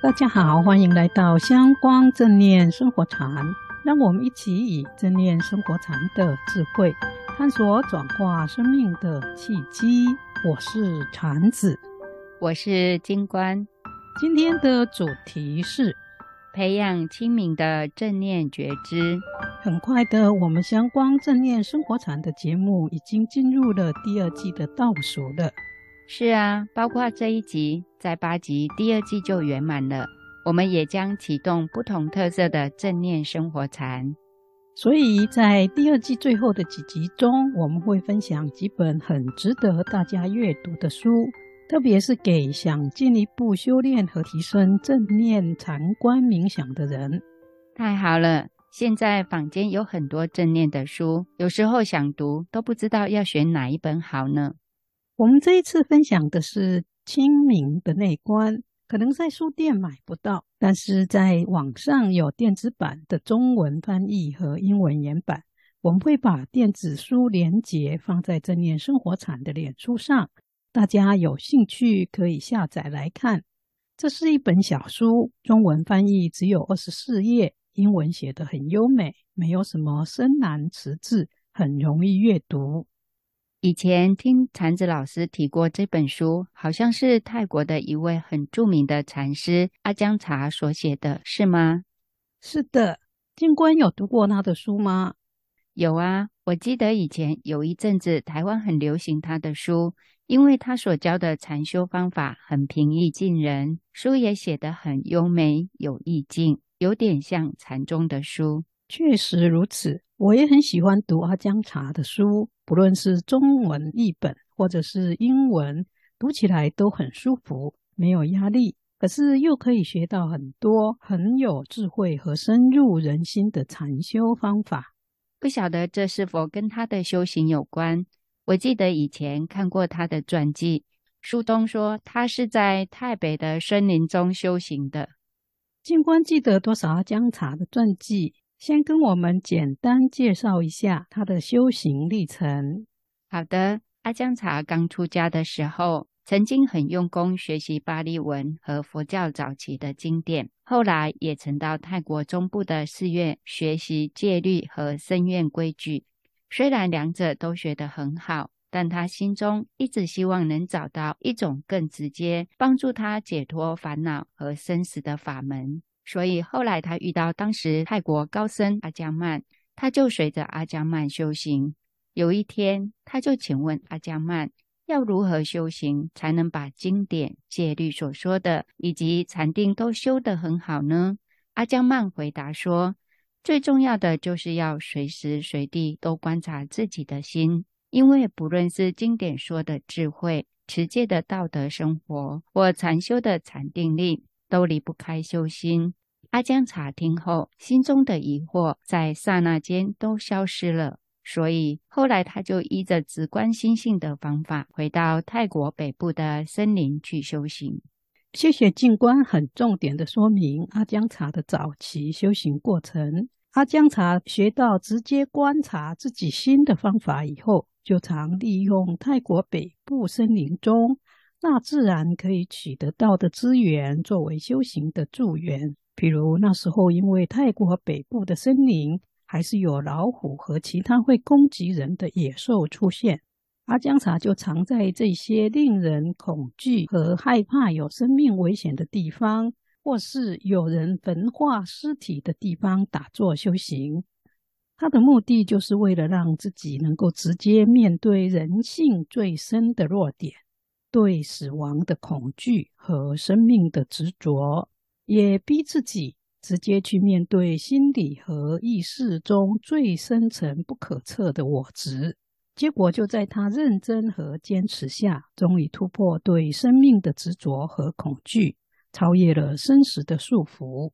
大家好，欢迎来到香光正念生活禅，让我们一起以正念生活禅的智慧，探索转化生命的契机。我是禅子，我是金观。今天的主题是培养清明的正念觉知。很快的，我们香光正念生活禅的节目已经进入了第二季的倒数了。是啊，包括这一集，在八集第二季就圆满了。我们也将启动不同特色的正念生活禅。所以在第二季最后的几集中，我们会分享几本很值得大家阅读的书，特别是给想进一步修炼和提升正念禅观冥想的人。太好了，现在坊间有很多正念的书，有时候想读都不知道要选哪一本好呢。我们这一次分享的是清明的内观，可能在书店买不到，但是在网上有电子版的中文翻译和英文原版。我们会把电子书连结放在正念生活禅的脸书上，大家有兴趣可以下载来看。这是一本小书，中文翻译只有二十四页，英文写得很优美，没有什么深难词字，很容易阅读。以前听禅子老师提过这本书，好像是泰国的一位很著名的禅师阿姜查所写的，是吗？是的，静观有读过他的书吗？有啊，我记得以前有一阵子台湾很流行他的书，因为他所教的禅修方法很平易近人，书也写得很优美有意境，有点像禅宗的书。确实如此，我也很喜欢读阿姜茶的书。不论是中文译本或者是英文，读起来都很舒服，没有压力，可是又可以学到很多很有智慧和深入人心的禅修方法。不晓得这是否跟他的修行有关？我记得以前看过他的传记，书中说他是在泰北的森林中修行的。静观记得多少阿姜茶的传记？先跟我们简单介绍一下他的修行历程。好的，阿姜茶刚出家的时候，曾经很用功学习巴利文和佛教早期的经典，后来也曾到泰国中部的寺院学习戒律和僧院规矩。虽然两者都学得很好，但他心中一直希望能找到一种更直接帮助他解脱烦恼和生死的法门。所以后来他遇到当时泰国高僧阿姜曼，他就随着阿姜曼修行。有一天，他就请问阿姜曼，要如何修行才能把经典戒律所说的以及禅定都修得很好呢？阿姜曼回答说，最重要的就是要随时随地都观察自己的心，因为不论是经典说的智慧、持戒的道德生活，或禅修的禅定力，都离不开修心。阿姜茶听后，心中的疑惑在刹那间都消失了。所以后来他就依着直观心性的方法，回到泰国北部的森林去修行。谢谢静观很重点的说明阿姜茶的早期修行过程。阿姜茶学到直接观察自己心的方法以后，就常利用泰国北部森林中大自然可以取得到的资源作为修行的助缘。比如那时候，因为泰国北部的森林还是有老虎和其他会攻击人的野兽出现，阿姜查就常在这些令人恐惧和害怕有生命危险的地方，或是有人焚化尸体的地方打坐修行。他的目的就是为了让自己能够直接面对人性最深的弱点，对死亡的恐惧和生命的执着。也逼自己直接去面对心理和意识中最深层不可测的我执，结果就在他认真和坚持下，终于突破对生命的执着和恐惧，超越了生死的束缚。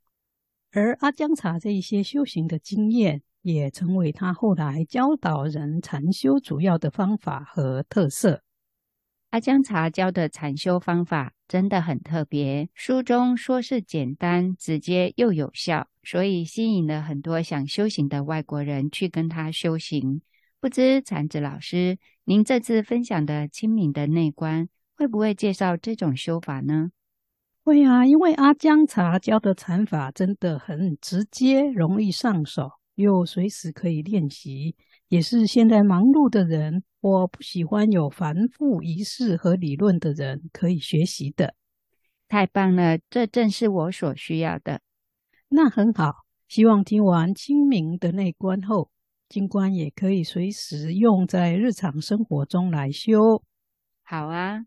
而阿姜茶这一些修行的经验，也成为他后来教导人禅修主要的方法和特色。阿姜茶教的禅修方法真的很特别，书中说是简单、直接又有效，所以吸引了很多想修行的外国人去跟他修行。不知禅子老师，您这次分享的清明的内观，会不会介绍这种修法呢？会啊，因为阿姜茶教的禅法真的很直接，容易上手，又随时可以练习，也是现在忙碌的人或不喜欢有繁复仪式和理论的人可以学习的。太棒了，这正是我所需要的。那很好，希望听完清明的内观后，静观也可以随时用在日常生活中来修。好啊，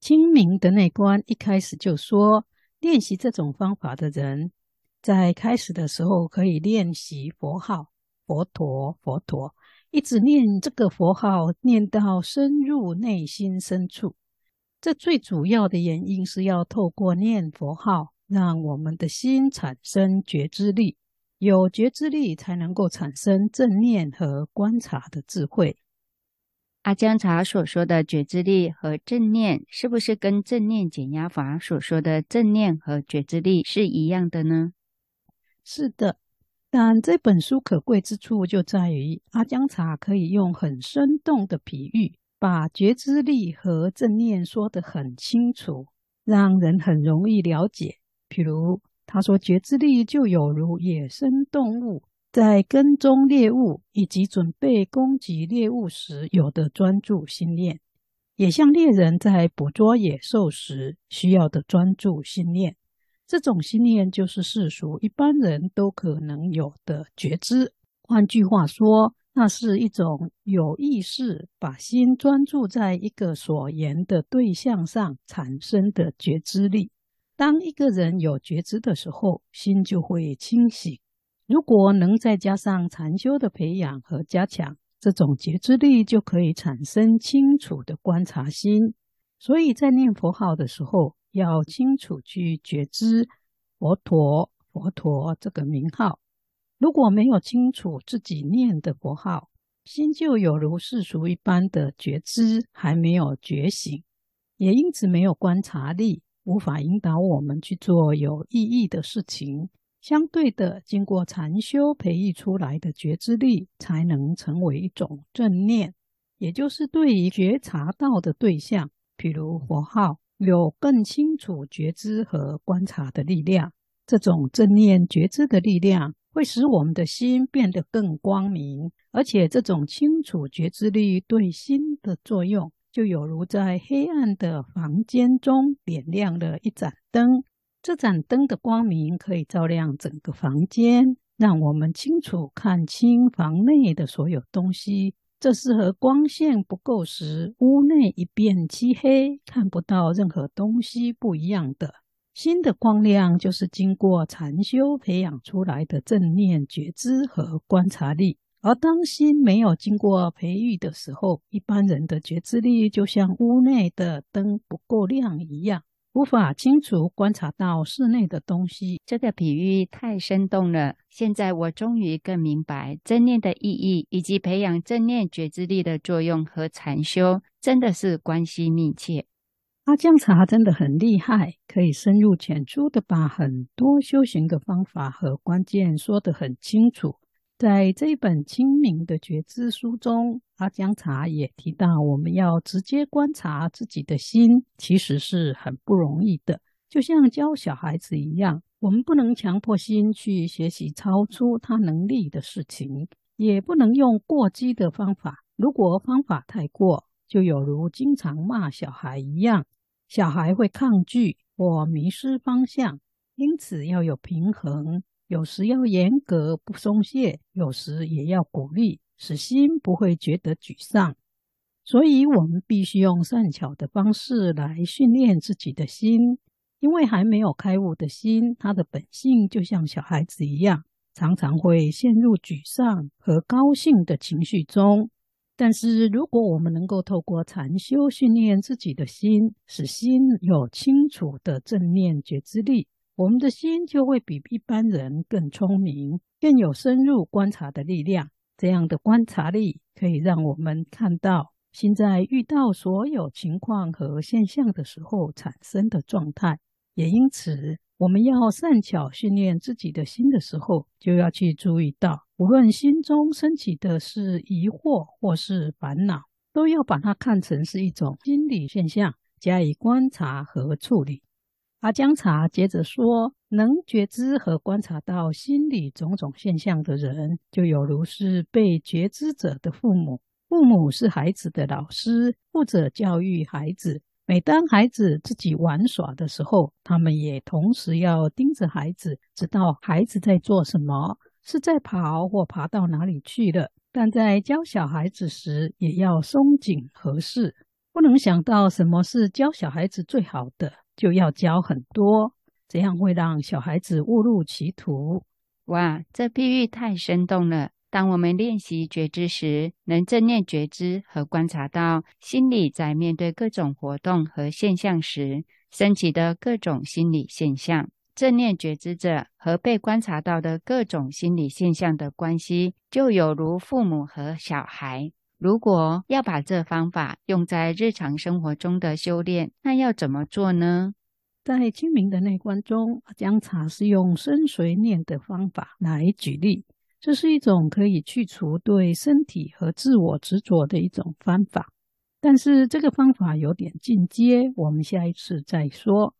清明的内观一开始就说，练习这种方法的人，在开始的时候可以练习佛号“佛陀，佛陀”，一直念这个佛号，念到深入内心深处。这最主要的原因是要透过念佛号，让我们的心产生觉知力。有觉知力，才能够产生正念和观察的智慧。阿姜查所说的觉知力和正念，是不是跟正念减压法所说的正念和觉知力是一样的呢？是的，但这本书可贵之处就在于，阿姜查可以用很生动的比喻。把觉知力和正念说得很清楚，让人很容易了解。譬如，他说，觉知力就有如野生动物在跟踪猎物以及准备攻击猎物时有的专注心念，也像猎人在捕捉野兽时需要的专注心念。这种心念就是世俗一般人都可能有的觉知。换句话说，那是一种有意识把心专注在一个所言的对象上产生的觉知力。当一个人有觉知的时候，心就会清醒。如果能再加上禅修的培养和加强，这种觉知力就可以产生清楚的观察心。所以在念佛号的时候，要清楚去觉知“佛陀，佛陀”这个名号。如果没有清楚自己念的佛号，心就有如世俗一般的觉知，还没有觉醒，也因此没有观察力，无法引导我们去做有意义的事情。相对的，经过禅修培育出来的觉知力，才能成为一种正念，也就是对于觉察到的对象，譬如佛号，有更清楚觉知和观察的力量。这种正念觉知的力量，会使我们的心变得更光明，而且这种清楚觉知力对心的作用，就有如在黑暗的房间中点亮了一盏灯。这盏灯的光明可以照亮整个房间，让我们清楚看清房内的所有东西。这是和光线不够时，屋内一片漆黑，看不到任何东西不一样的。心的光亮就是经过禅修培养出来的正念觉知和观察力，而当心没有经过培育的时候，一般人的觉知力就像屋内的灯不够亮一样，无法清楚观察到室内的东西。这个比喻太生动了，现在我终于更明白正念的意义，以及培养正念觉知力的作用和禅修真的是关系密切。阿姜茶真的很厉害，可以深入浅出的把很多修行的方法和关键说得很清楚。在这本清明的觉知书中，阿姜茶也提到，我们要直接观察自己的心，其实是很不容易的。就像教小孩子一样，我们不能强迫心去学习超出他能力的事情，也不能用过激的方法。如果方法太过，就有如经常骂小孩一样，小孩会抗拒或迷失方向，因此要有平衡。有时要严格不松懈，有时也要鼓励，使心不会觉得沮丧。所以，我们必须用善巧的方式来训练自己的心，因为还没有开悟的心，他的本性就像小孩子一样，常常会陷入沮丧和高兴的情绪中。但是，如果我们能够透过禅修训练自己的心，使心有清楚的正念觉知力，我们的心就会比一般人更聪明，更有深入观察的力量。这样的观察力可以让我们看到心在遇到所有情况和现象的时候产生的状态，也因此。我们要善巧训练自己的心的时候，就要去注意到，无论心中升起的是疑惑或是烦恼，都要把它看成是一种心理现象，加以观察和处理。阿姜查接着说：“能觉知和观察到心理种种现象的人，就有如是被觉知者的父母。父母是孩子的老师，负责教育孩子。每当孩子自己玩耍的时候，他们也同时要盯着孩子，知道孩子在做什么，是在跑或爬到哪里去了。但在教小孩子时，也要松紧合适，不能想到什么是教小孩子最好的。”就要教很多，这样会让小孩子误入歧途。哇，这比喻太生动了！当我们练习觉知时，能正念觉知和观察到心理在面对各种活动和现象时，升起的各种心理现象。正念觉知者和被观察到的各种心理现象的关系，就有如父母和小孩。如果要把这方法用在日常生活中的修炼，那要怎么做呢？在清明的内观中，阿姜查是用身随念的方法来举例。这是一种可以去除对身体和自我执着的一种方法，但是这个方法有点进阶，我们下一次再说。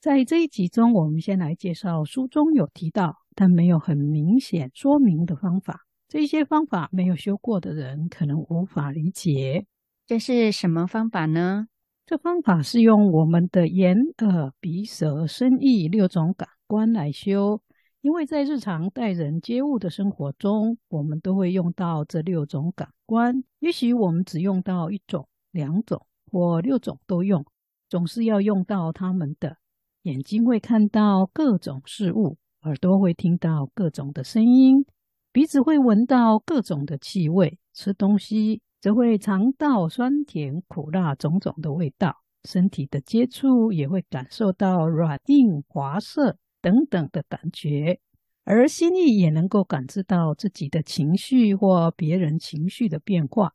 在这一集中，我们先来介绍书中有提到，但没有很明显说明的方法。这些方法没有修过的人可能无法理解。这是什么方法呢？这方法是用我们的眼、耳、鼻、舌、身、意六种感官来修。因为在日常待人接物的生活中，我们都会用到这六种感官。也许我们只用到一种、两种或六种都用，总是要用到它们的。眼睛会看到各种事物，耳朵会听到各种的声音。鼻子会闻到各种的气味，吃东西则会尝到酸甜苦辣种种的味道，身体的接触也会感受到软硬滑涩等等的感觉，而心意也能够感知到自己的情绪或别人情绪的变化。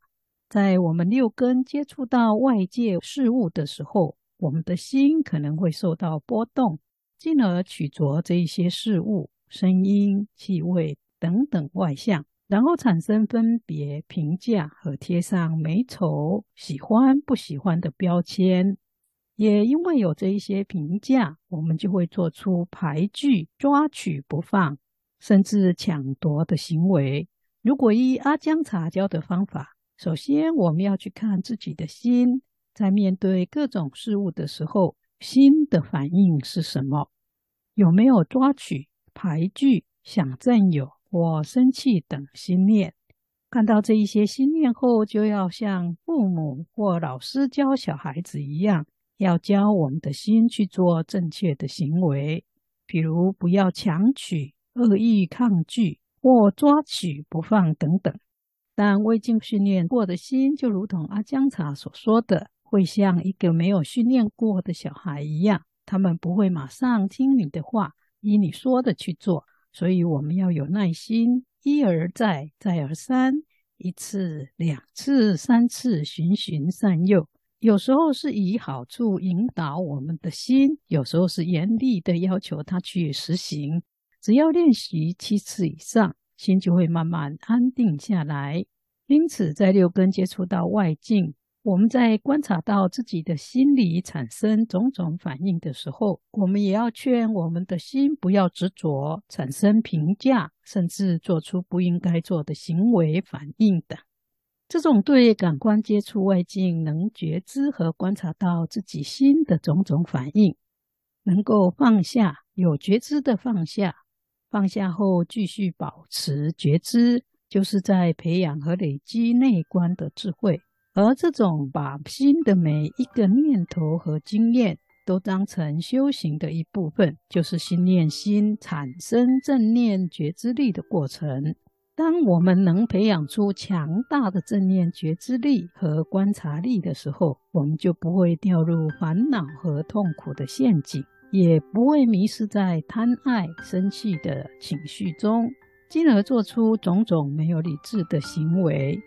在我们六根接触到外界事物的时候，我们的心可能会受到波动，进而取着这一些事物、声音、气味。等等外相，然后产生分别评价和贴上美丑、喜欢不喜欢的标签。也因为有这一些评价，我们就会做出排拒、抓取不放，甚至抢夺的行为。如果依阿姜茶教的方法，首先我们要去看自己的心，在面对各种事物的时候，心的反应是什么？有没有抓取、排拒、想占有？或生气等心念，看到这一些心念后，就要像父母或老师教小孩子一样，要教我们的心去做正确的行为，比如不要强取、恶意抗拒或抓取不放等等。但未经训练过的心，就如同阿姜查所说的，会像一个没有训练过的小孩一样，他们不会马上听你的话，依你说的去做。所以我们要有耐心，一而再，再而三，一次、两次、三次，循循善诱。有时候是以好处引导我们的心，有时候是严厉的要求他去实行。只要练习七次以上，心就会慢慢安定下来。因此，在六根接触到外境。我们在观察到自己的心理产生种种反应的时候，我们也要劝我们的心不要执着，产生评价，甚至做出不应该做的行为反应等。这种对感官接触外境能觉知和观察到自己心的种种反应，能够放下，有觉知的放下，放下后继续保持觉知，就是在培养和累积内观的智慧。而这种把心的每一个念头和经验都当成修行的一部分，就是心念心产生正念觉知力的过程。当我们能培养出强大的正念觉知力和观察力的时候，我们就不会掉入烦恼和痛苦的陷阱，也不会迷失在贪爱、生气的情绪中，进而做出种种没有理智的行为。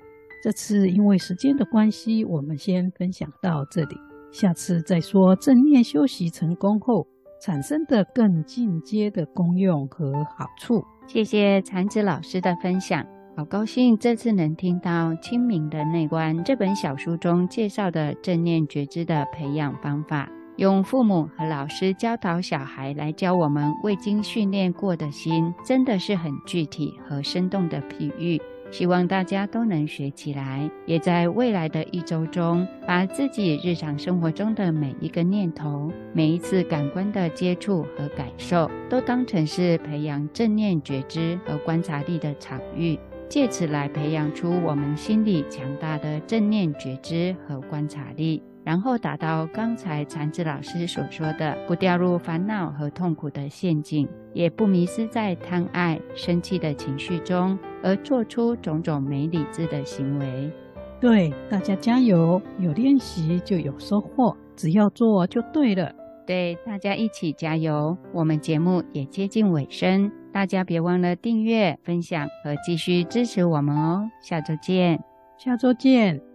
这次因为时间的关系，我们先分享到这里，下次再说正念修习成功后产生的更进阶的功用和好处。谢谢禅子老师的分享，好高兴这次能听到《清明的内观》这本小书中介绍的正念觉知的培养方法。用父母和老师教导小孩来教我们未经训练过的心，真的是很具体和生动的比喻。希望大家都能学起来，也在未来的一周中，把自己日常生活中的每一个念头、每一次感官的接触和感受，都当成是培养正念觉知和观察力的场域，借此来培养出我们心里强大的正念觉知和观察力。然后达到刚才禅子老师所说的，不掉入烦恼和痛苦的陷阱，也不迷失在贪爱、生气的情绪中，而做出种种没理智的行为。对，大家加油！有练习就有收获，只要做就对了。对，大家一起加油！我们节目也接近尾声，大家别忘了订阅、分享和继续支持我们哦。下周见！下周见！